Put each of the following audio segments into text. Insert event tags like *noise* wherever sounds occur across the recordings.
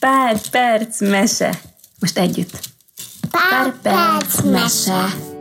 Pár perc mese. Most együtt. Pár perc mese. Duna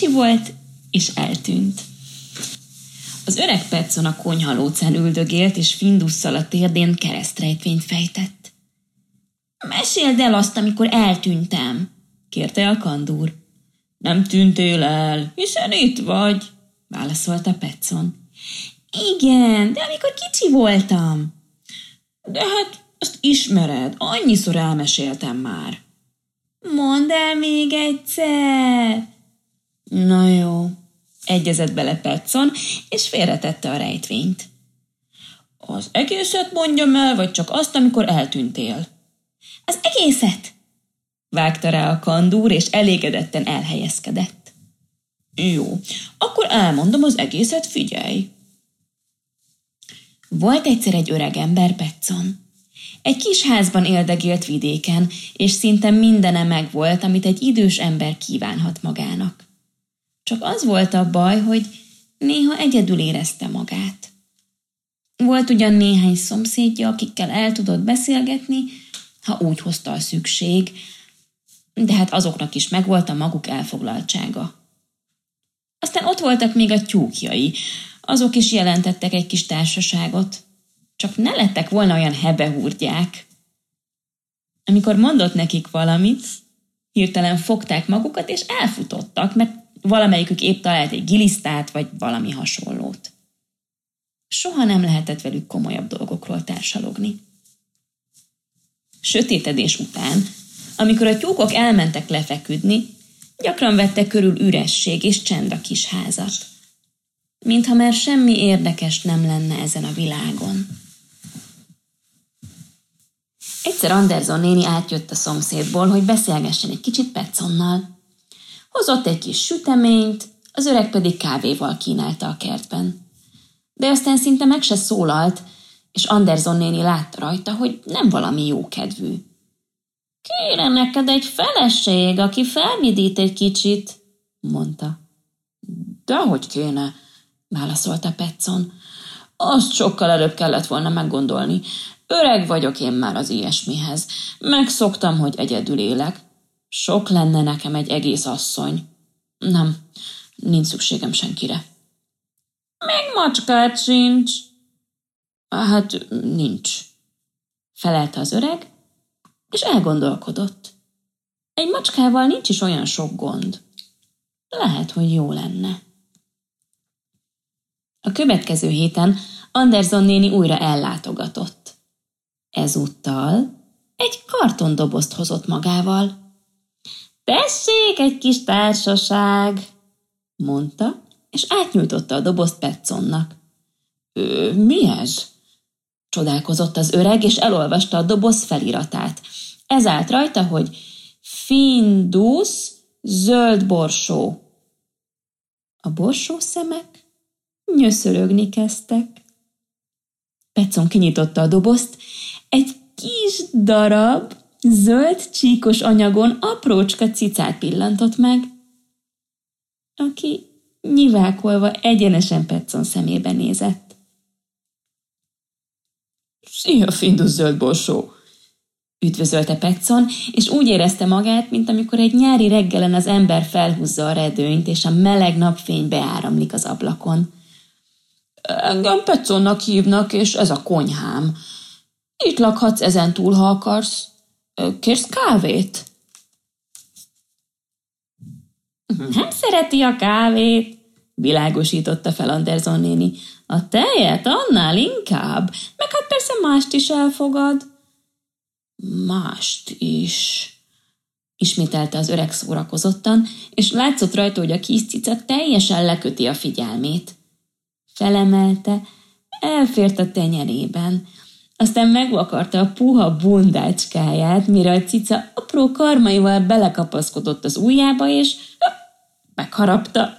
kicsi volt, és eltűnt. Az öreg Petson a konyhalócán üldögélt, és Findusszal a térdén keresztrejtvényt fejtett. Meséld el azt, amikor eltűntem, kérte a kandúr. Nem tűntél el, hiszen itt vagy, válaszolta Petson. Igen, de amikor kicsi voltam. De hát azt ismered, annyiszor elmeséltem már. Mondd el még egyszer. Na jó, egyezett bele Petson, és félretette a rejtvényt. Az egészet mondjam el, vagy csak azt, amikor eltűntél? Az egészet! Vágta rá a kandúr, és elégedetten elhelyezkedett. Jó, akkor elmondom az egészet, figyelj. Volt egyszer egy öreg ember, Petson. Egy kis házban éldegélt vidéken, és szinte mindene megvolt, amit egy idős ember kívánhat magának. Csak az volt a baj, hogy néha egyedül érezte magát. Volt ugyan néhány szomszédja, akikkel el tudott beszélgetni, ha úgy hozta a szükség, de hát azoknak is megvolt a maguk elfoglaltsága. Aztán ott voltak még a tyúkjai, azok is jelentettek egy kis társaságot, csak ne lettek volna olyan hebehúrgyák. Amikor mondott nekik valamit, hirtelen fogták magukat, és elfutottak, mert valamelyikük épp talált egy gilisztát, vagy valami hasonlót. Soha nem lehetett velük komolyabb dolgokról társalogni. Sötétedés után, amikor a tyúkok elmentek lefeküdni, gyakran vette körül üresség és csend a kis házat. Mintha már semmi érdekes nem lenne ezen a világon. Egyszer Anderson néni átjött a szomszédból, hogy beszélgessen egy kicsit Petsonnal. Hozott egy kis süteményt, az öreg pedig kávéval kínálta a kertben. De aztán szinte meg se szólalt, és Anderson néni látta rajta, hogy nem valami jókedvű. Kére neked egy feleség, aki felvidít egy kicsit, mondta. Dehogy kéne, válaszolta Petson. Azt sokkal előbb kellett volna meggondolni. Öreg vagyok én már az ilyesmihez. Megszoktam, hogy egyedül élek. Sok lenne nekem egy egész asszony. Nem, nincs szükségem senkire. Még macskát sincs. Hát nincs, felelte az öreg, és elgondolkodott. Egy macskával nincs is olyan sok gond. Lehet, hogy jó lenne. A következő héten Anderson néni újra ellátogatott. Ezúttal egy kartondobozt hozott magával. Tessék, egy kis társaság, mondta, és átnyújtotta a dobozt Petsonnak. Ö, mi ez? Csodálkozott az öreg, és elolvasta a doboz feliratát. Ez állt rajta, hogy Findus zöld borsó. A borsó szemek nyöszörögni kezdtek. Petson kinyitotta a dobozt, egy kis darab, zöld csíkos anyagon aprócska cicát pillantott meg, aki nyivákolva egyenesen Petson szemébe nézett. Szia, Findus zöld borsó! Üdvözölte Petson, és úgy érezte magát, mint amikor egy nyári reggelen az ember felhúzza a redőnyt, és a meleg napfény beáramlik az ablakon. Engem Petsonnak hívnak, és ez a konyhám. Itt lakhatsz ezen túl, ha akarsz. Kérsz kávét? Mhm. Nem szereti a kávét, világosította fel Anderson néni. A tejet annál inkább, meg hát persze mást is elfogad. Mást is, ismételte az öreg szórakozottan, és látszott rajta, hogy a kis cica teljesen leköti a figyelmét. Felemelte, elfért a tenyerében, aztán megvakarta a puha bundácskáját, mire a cica apró karmaival belekapaszkodott az ujjába, és megharapta.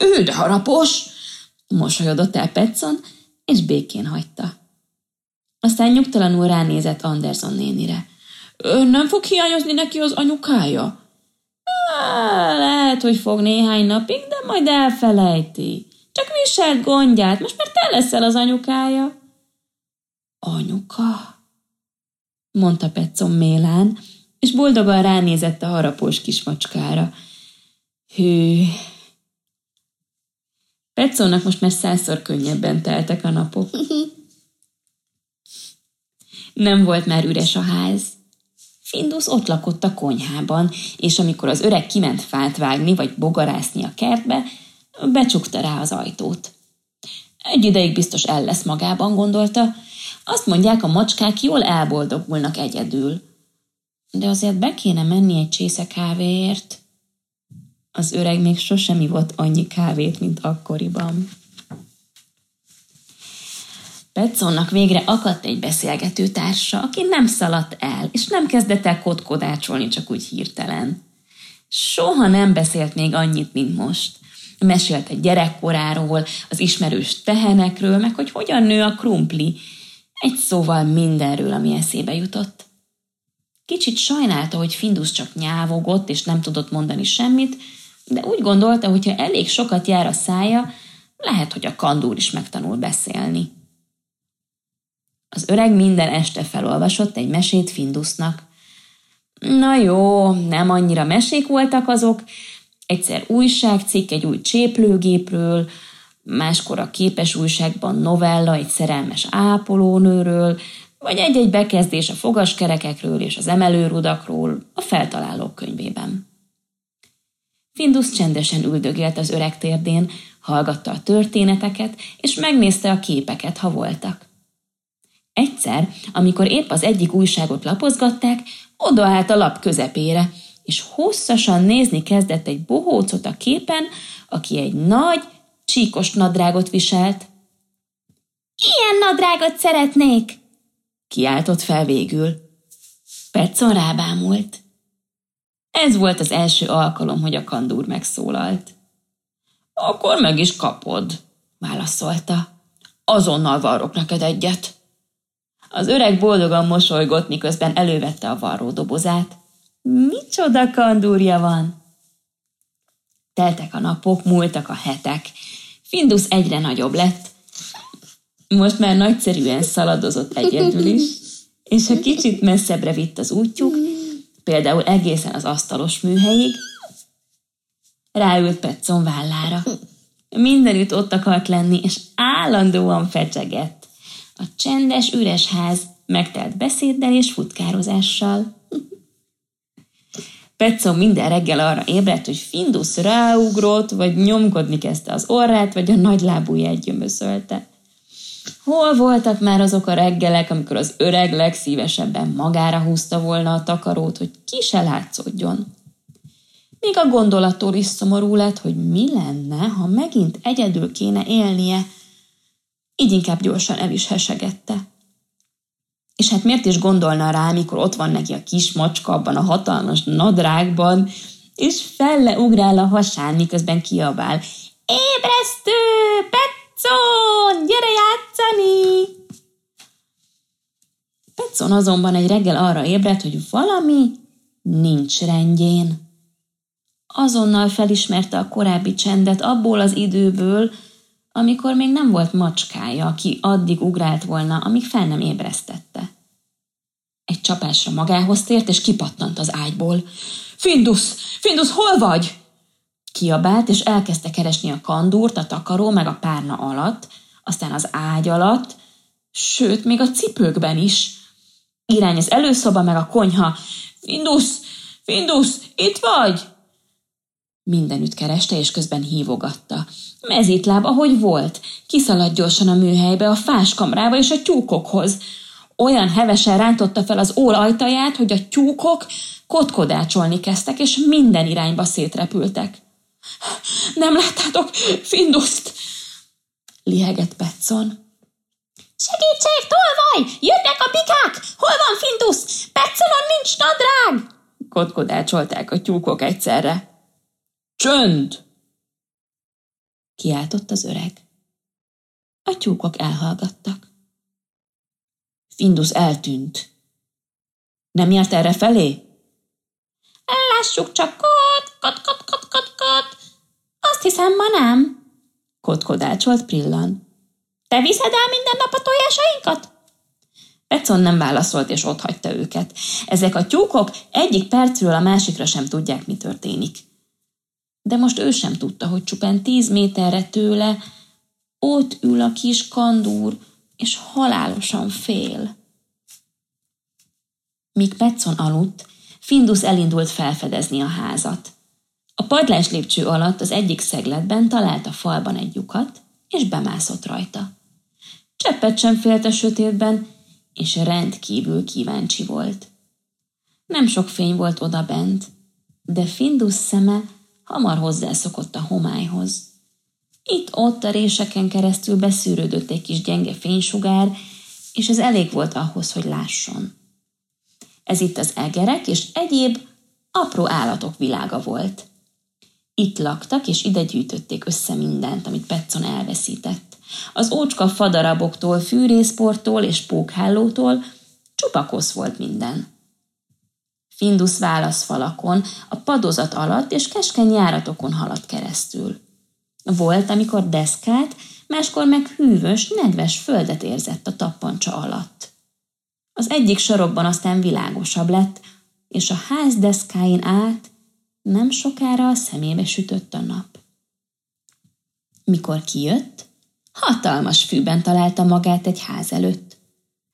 Ő de harapos! Mosolyodott el Petson, és békén hagyta. Aztán nyugtalanul ránézett Anderson nénire. Nem fog hiányozni neki az anyukája? Lehet, hogy fog néhány napig, de majd elfelejti. Csak viselt gondját, most már te leszel az anyukája. Anyuka? mondta Petson mélán, és boldogan ránézett a harapós kismacskára. Hű. Petsonnak most már százszor könnyebben teltek a napok. *laughs* Nem volt már üres a ház. Findus ott lakott a konyhában, és amikor az öreg kiment fát vágni vagy bogarászni a kertbe, becsukta rá az ajtót. Egy ideig biztos el lesz magában, gondolta. Azt mondják, a macskák jól elboldogulnak egyedül. De azért be kéne menni egy csésze kávéért. Az öreg még sosem ivott annyi kávét, mint akkoriban. Petsonnak végre akadt egy beszélgető társa, aki nem szaladt el, és nem kezdett el kotkodácsolni csak úgy hirtelen. Soha nem beszélt még annyit, mint most. Mesélt egy gyerekkoráról, az ismerős tehenekről, meg hogy hogyan nő a krumpli. Egy szóval mindenről, ami eszébe jutott. Kicsit sajnálta, hogy Findus csak nyávogott, és nem tudott mondani semmit, de úgy gondolta, hogy ha elég sokat jár a szája, lehet, hogy a kandúr is megtanul beszélni. Az öreg minden este felolvasott egy mesét Findusnak. Na jó, nem annyira mesék voltak azok, egyszer újságcikk egy új cséplőgépről, máskor a képes újságban novella egy szerelmes ápolónőről, vagy egy-egy bekezdés a fogaskerekekről és az emelőrudakról a feltalálók könyvében. Findus csendesen üldögélt az öreg térdén, hallgatta a történeteket, és megnézte a képeket, ha voltak. Egyszer, amikor épp az egyik újságot lapozgatták, odaállt a lap közepére, és hosszasan nézni kezdett egy bohócot a képen, aki egy nagy, csíkos nadrágot viselt. Ilyen nadrágot szeretnék! Kiáltott fel végül. Petson rábámult. Ez volt az első alkalom, hogy a kandúr megszólalt. Akkor meg is kapod, válaszolta. Azonnal varrok neked egyet. Az öreg boldogan mosolygott, miközben elővette a varró dobozát. Micsoda kandúrja van! Teltek a napok, múltak a hetek. Findus egyre nagyobb lett. Most már nagyszerűen szaladozott egyedül is, és ha kicsit messzebbre vitt az útjuk, például egészen az asztalos műhelyig, ráült Petson vállára. Mindenütt ott akart lenni, és állandóan fecsegett. A csendes, üres ház megtelt beszéddel és futkározással. Petson minden reggel arra ébredt, hogy Findus ráugrott, vagy nyomkodni kezdte az orrát, vagy a nagy lábúját gyömöszölte. Hol voltak már azok a reggelek, amikor az öreg legszívesebben magára húzta volna a takarót, hogy ki se látszódjon? Még a gondolattól is szomorú lett, hogy mi lenne, ha megint egyedül kéne élnie, így inkább gyorsan el is hesegette. És hát miért is gondolna rá, mikor ott van neki a kis macska abban a hatalmas nadrágban, és felle ugrál a hasán, miközben kiabál. Ébresztő! Petson! Gyere játszani! Petson azonban egy reggel arra ébredt, hogy valami nincs rendjén. Azonnal felismerte a korábbi csendet abból az időből, amikor még nem volt macskája, aki addig ugrált volna, amíg fel nem ébresztette. Egy csapásra magához tért, és kipattant az ágyból. Findus! Findus, hol vagy? Kiabált, és elkezdte keresni a kandúrt, a takaró, meg a párna alatt, aztán az ágy alatt, sőt, még a cipőkben is. Irány az előszoba, meg a konyha. Findus! Findus! Itt vagy? Mindenütt kereste, és közben hívogatta. Mezítláb, ahogy volt. Kiszaladt gyorsan a műhelybe, a fáskamrába és a tyúkokhoz. Olyan hevesen rántotta fel az ól ajtaját, hogy a tyúkok kotkodácsolni kezdtek, és minden irányba szétrepültek. Nem láttátok Finduszt? Lihegett Petson. Segítség, tolvaj! Jöttek a bikák! Hol van Findus? Petszonon nincs nadrág! Kotkodácsolták a tyúkok egyszerre. Csönd! Kiáltott az öreg. A tyúkok elhallgattak. Findus eltűnt. Nem járt erre felé? Lássuk csak, kot, kot, kot, kot, kot, kot. Azt hiszem, ma nem. Kotkodácsolt Prillan. Te viszed el minden nap a tojásainkat? Petson nem válaszolt, és hagyta őket. Ezek a tyúkok egyik percről a másikra sem tudják, mi történik. De most ő sem tudta, hogy csupán tíz méterre tőle ott ül a kis kandúr, és halálosan fél. Míg Petson aludt, Findus elindult felfedezni a házat. A padlás lépcső alatt az egyik szegletben talált a falban egy lyukat, és bemászott rajta. Cseppet sem félt a sötétben, és rendkívül kíváncsi volt. Nem sok fény volt oda bent, de Findus szeme hamar hozzászokott a homályhoz. Itt-ott a réseken keresztül beszűrődött egy kis gyenge fénysugár, és ez elég volt ahhoz, hogy lásson. Ez itt az egerek és egyéb apró állatok világa volt. Itt laktak, és ide gyűjtötték össze mindent, amit Petson elveszített. Az ócska fadaraboktól, fűrészporttól és pókhálótól csupa kosz volt minden. Findus válaszfalakon, a padozat alatt és keskeny járatokon haladt keresztül. Volt, amikor deszkát, máskor meg hűvös, nedves földet érzett a tappancsa alatt. Az egyik sarokban aztán világosabb lett, és a ház deszkáin át nem sokára a szemébe sütött a nap. Mikor kijött, hatalmas fűben találta magát egy ház előtt.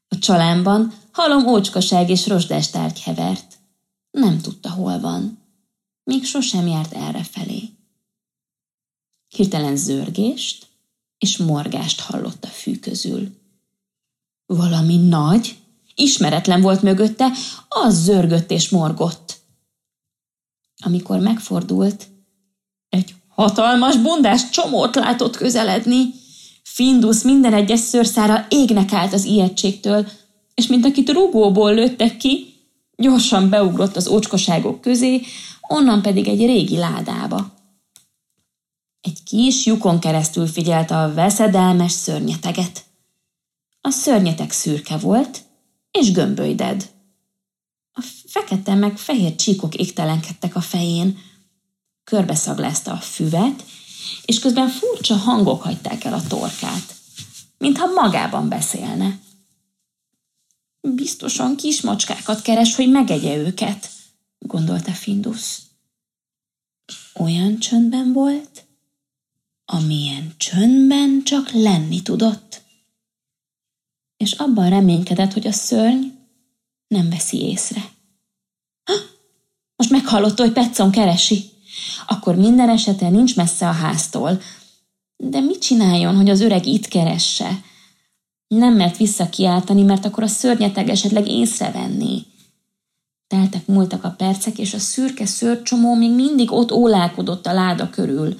A csalámban halom ócskaság és rozsdás tárgy hevert. Nem tudta, hol van. Még sosem járt erre felé. Hirtelen zörgést és morgást hallott a fű közül. Valami nagy, ismeretlen volt mögötte, az zörgött és morgott. Amikor megfordult, egy hatalmas bundás csomót látott közeledni. Findus minden egyes szőrszára égnek állt az ijegységtől, és mint akit rugóból lőttek ki, gyorsan beugrott az ócskoságok közé, onnan pedig egy régi ládába. Egy kis lyukon keresztül figyelte a veszedelmes szörnyeteget. A szörnyeteg szürke volt, és gömbölyded. A fekete meg fehér csíkok égtelenkedtek a fején. Körbeszaglázta a füvet, és közben furcsa hangok hagyták el a torkát, mintha magában beszélne. Biztosan kis macskákat keres, hogy megegye őket, gondolta Findus. Olyan csöndben volt, amilyen csöndben csak lenni tudott. És abban reménykedett, hogy a szörny nem veszi észre. Ha! Most meghallotta, hogy Petson keresi. Akkor minden esetre nincs messze a háztól. De mit csináljon, hogy az öreg itt keresse? Nem mert visszakiáltani, mert akkor a szörnyeteg esetleg észrevenni. Teltek múltak a percek, és a szürke szörcsomó még mindig ott ólálkodott a láda körül.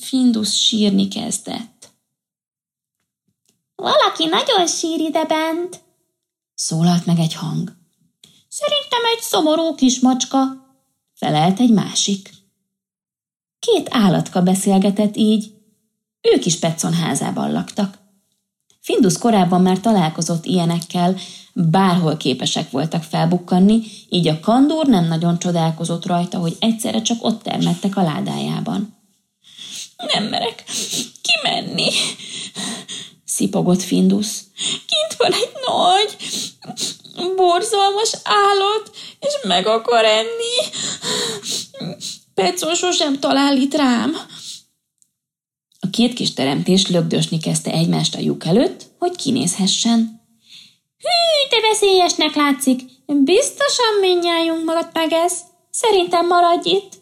Findus sírni kezdett. Valaki nagyon sír ide bent, Szólalt meg egy hang. Szerintem egy szomorú kis macska, Felelt egy másik. Két állatka beszélgetett így. Ők is Petson házában laktak. Findus korábban már találkozott ilyenekkel, bárhol képesek voltak felbukkanni, így a kandúr nem nagyon csodálkozott rajta, hogy egyszerre csak ott termettek a ládájában. Nem merek kimenni, szipogott Findus. Kint van egy nagy, borzalmas állat, és meg akar enni. Petson sosem talál itt rám. A két kis teremtés lögdösni kezdte egymást a lyuk előtt, hogy kinézhessen. Hű, de veszélyesnek látszik. Biztosan mindjájunk maradt meg ez. Szerintem maradj itt.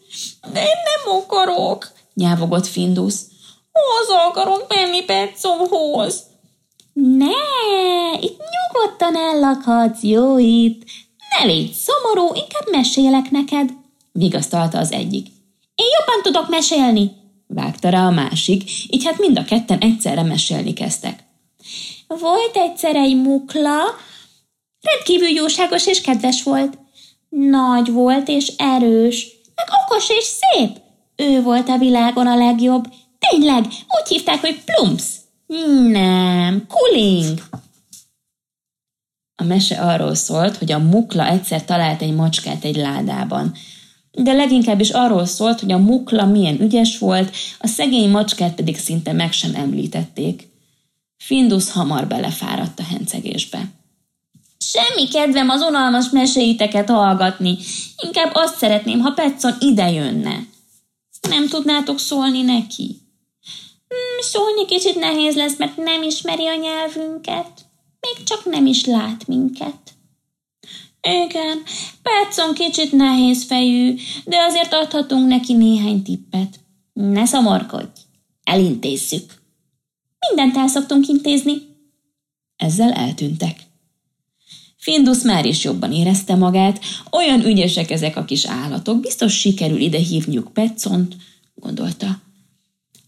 De én nem akarok, nyávogott Findus. Haza akarok menni Petszomhoz. Ne, itt nyugodtan ellakhatsz, jó itt. Ne légy szomorú, inkább mesélek neked, vigasztalta az egyik. Én jobban tudok mesélni, vágta rá a másik, így hát mind a ketten egyszerre mesélni kezdtek. Volt egyszer egy mukla, rendkívül jóságos és kedves volt. Nagy volt és erős, meg okos és szép. Ő volt a világon a legjobb. Tényleg, úgy hívták, hogy Plumps. Nem, Kuling. A mese arról szólt, hogy a mukla egyszer talált egy macskát egy ládában. De leginkább is arról szólt, hogy a mukla milyen ügyes volt, a szegény macskát pedig szinte meg sem említették. Findus hamar belefáradt a hencegésbe. Semmi kedvem az unalmas meséiteket hallgatni. Inkább azt szeretném, ha Petson ide jönne. Nem tudnátok szólni neki? Hmm, szólni kicsit nehéz lesz, mert nem ismeri a nyelvünket. Még csak nem is lát minket. Igen, Petson kicsit nehéz fejű, de azért adhatunk neki néhány tippet. Ne szomorkodj, elintézzük. Mindent el szoktunk intézni. Ezzel eltűntek. Findus már is jobban érezte magát, olyan ügyesek ezek a kis állatok, biztos sikerül ide hívniuk Petszont, gondolta.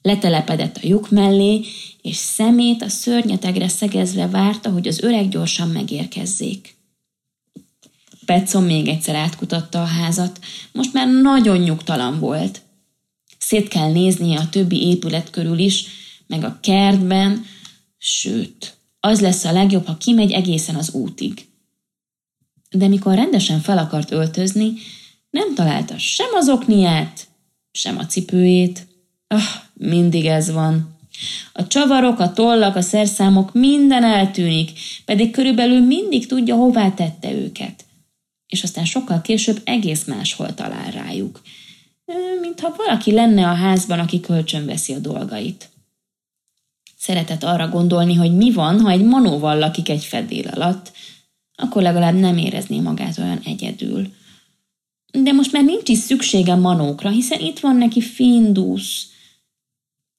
Letelepedett a lyuk mellé, és szemét a szörnyetegre szegezve várta, hogy az öreg gyorsan megérkezzék. Petszon még egyszer átkutatta a házat, most már nagyon nyugtalan volt. Szét kell néznie a többi épület körül is, meg a kertben, sőt, az lesz a legjobb, ha kimegy egészen az útig. De mikor rendesen fel akart öltözni, nem találta sem az okniát, sem a cipőjét. Ah, mindig ez van. A csavarok, a tollak, a szerszámok minden eltűnik, pedig körülbelül mindig tudja, hová tette őket. És aztán sokkal később egész máshol talál rájuk. Mintha valaki lenne a házban, aki kölcsönveszi a dolgait. Szeretett arra gondolni, hogy mi van, ha egy manóval lakik egy fedél alatt, akkor legalább nem érezné magát olyan egyedül. De most már nincs is szüksége manókra, hiszen itt van neki Findus.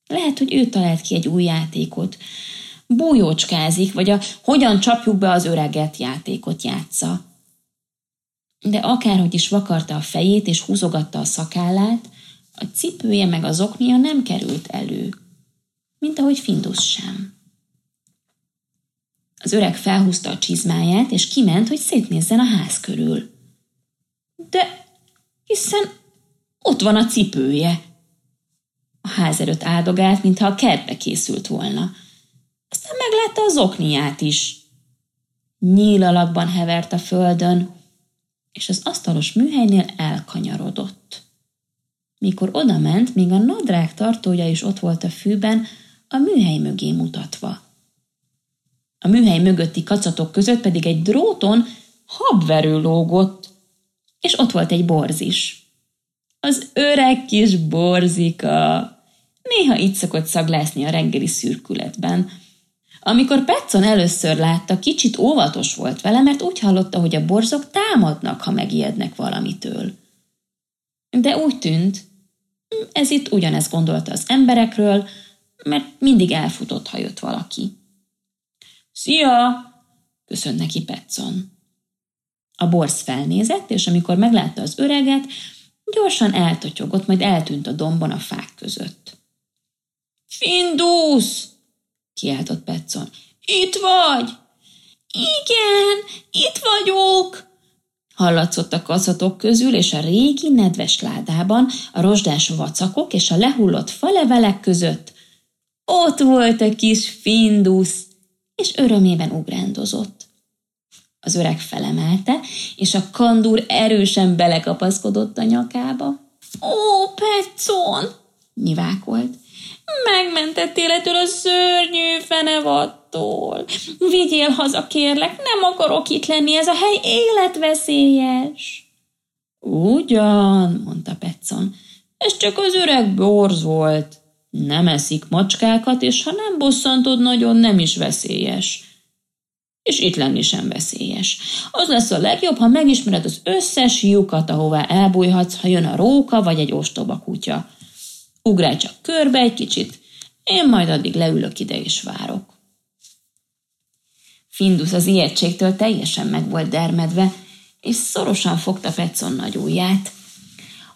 Lehet, hogy ő talált ki egy új játékot. Bújócskázik, vagy a hogyan csapjuk be az öreget játékot játsza. De akárhogy is vakarta a fejét és húzogatta a szakállát, a cipője meg az oknia nem került elő mint ahogy Findus sem. Az öreg felhúzta a csizmáját, és kiment, hogy szétnézzen a ház körül. De hiszen ott van a cipője. A ház előtt áldogált, mintha a kertbe készült volna. Aztán meglátta az okniát is. Nyíl alakban hevert a földön, és az asztalos műhelynél elkanyarodott. Mikor odament, még a nadrág tartója is ott volt a fűben, a műhely mögé mutatva. A műhely mögötti kacatok között pedig egy dróton habverő lógott, és ott volt egy borz is. Az öreg kis borzika. Néha itt szokott szaglászni a reggeli szürkületben. Amikor Petson először látta, kicsit óvatos volt vele, mert úgy hallotta, hogy a borzok támadnak, ha megijednek valamitől. De úgy tűnt, ez itt ugyanezt gondolta az emberekről, mert mindig elfutott, ha jött valaki. Szia! köszönt neki Petson. A borz felnézett, és amikor meglátta az öreget, gyorsan eltotyogott, majd eltűnt a dombon a fák között. Findus! Kiáltott Petson. Itt vagy! Igen, itt vagyok! Hallatszott a kaszatok közül, és a régi nedves ládában, a rozsdás vacakok és a lehullott falevelek között ott volt a kis Findusz, és örömében ugrándozott. Az öreg felemelte, és a kandúr erősen belekapaszkodott a nyakába. Ó, Petszon! nyivákolt. Megmentettél ettől a szörnyű fenevattól. Vigyél haza, kérlek, nem akarok itt lenni, ez a hely életveszélyes. Ugyan, mondta Petszon, ez csak az öreg borz volt. Nem eszik macskákat, és ha nem bosszantod nagyon, nem is veszélyes. És itt lenni sem veszélyes. Az lesz a legjobb, ha megismered az összes lyukat, ahová elbújhatsz, ha jön a róka vagy egy ostoba kutya. Ugrálj csak körbe egy kicsit, én majd addig leülök ide és várok. Findus az ijegységtől teljesen meg volt dermedve, és szorosan fogta Petson nagy ujját.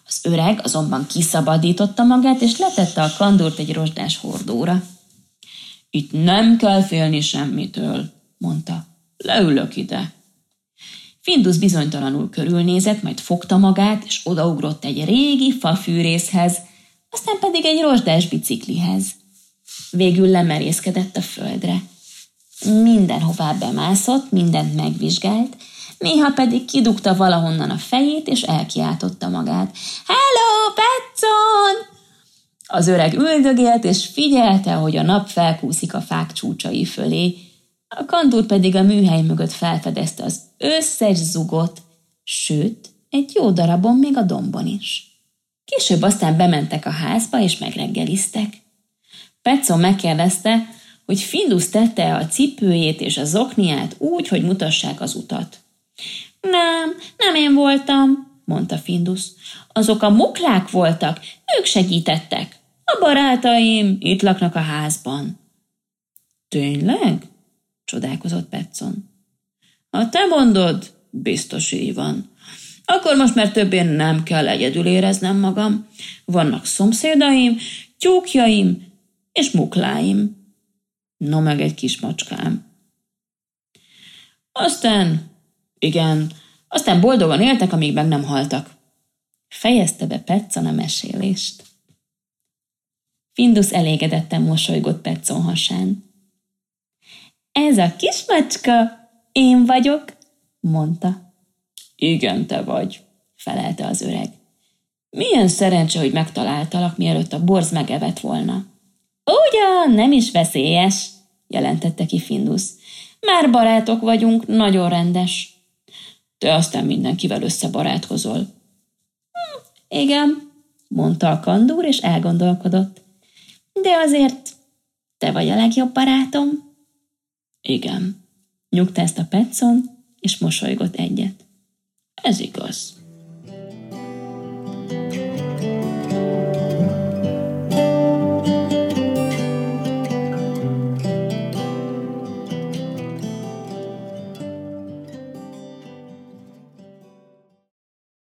Az öreg azonban kiszabadította magát, és letette a kandort egy rozsdás hordóra. Itt nem kell félni semmitől, mondta. Leülök ide. Findus bizonytalanul körülnézett, majd fogta magát, és odaugrott egy régi fafűrészhez, aztán pedig egy rozsdás biciklihez. Végül lemerészkedett a földre. Mindenhová bemászott, mindent megvizsgált, néha pedig kidugta valahonnan a fejét, és elkiáltotta magát. Hello, Petson! Az öreg üldögélt, és figyelte, hogy a nap felkúszik a fák csúcsai fölé, a kandúr pedig a műhely mögött felfedezte az összes zugot, sőt, egy jó darabon még a dombon is. Később aztán bementek a házba, és megreggeliztek. Petson megkérdezte, hogy Findus tette a cipőjét és a zokniát úgy, hogy mutassák az utat. Nem, nem én voltam, mondta Findus. Azok a muklák voltak, ők segítettek. A barátaim itt laknak a házban. Tényleg? csodálkozott Petson. Ha te mondod, biztos így van. Akkor most már többé nem kell egyedül éreznem magam. Vannak szomszédaim, tyúkjaim és mukláim. No meg egy kis macskám. Aztán, igen, aztán boldogan éltek, amíg meg nem haltak. Fejezte be Petson a mesélést. Findus elégedetten mosolygott Petson hasán. Ez a kis macska, én vagyok, mondta. Igen, te vagy, felelte az öreg. Milyen szerencse, hogy megtaláltalak, mielőtt a borz megevett volna. Ugyan, nem is veszélyes, jelentette ki Findus. Már barátok vagyunk, nagyon rendes. Te aztán mindenkivel összebarátkozol. Hm, igen, mondta a kandúr, és elgondolkodott. De azért te vagy a legjobb barátom. Igen, nyugtázta Petson, és mosolygott egyet. Ez igaz.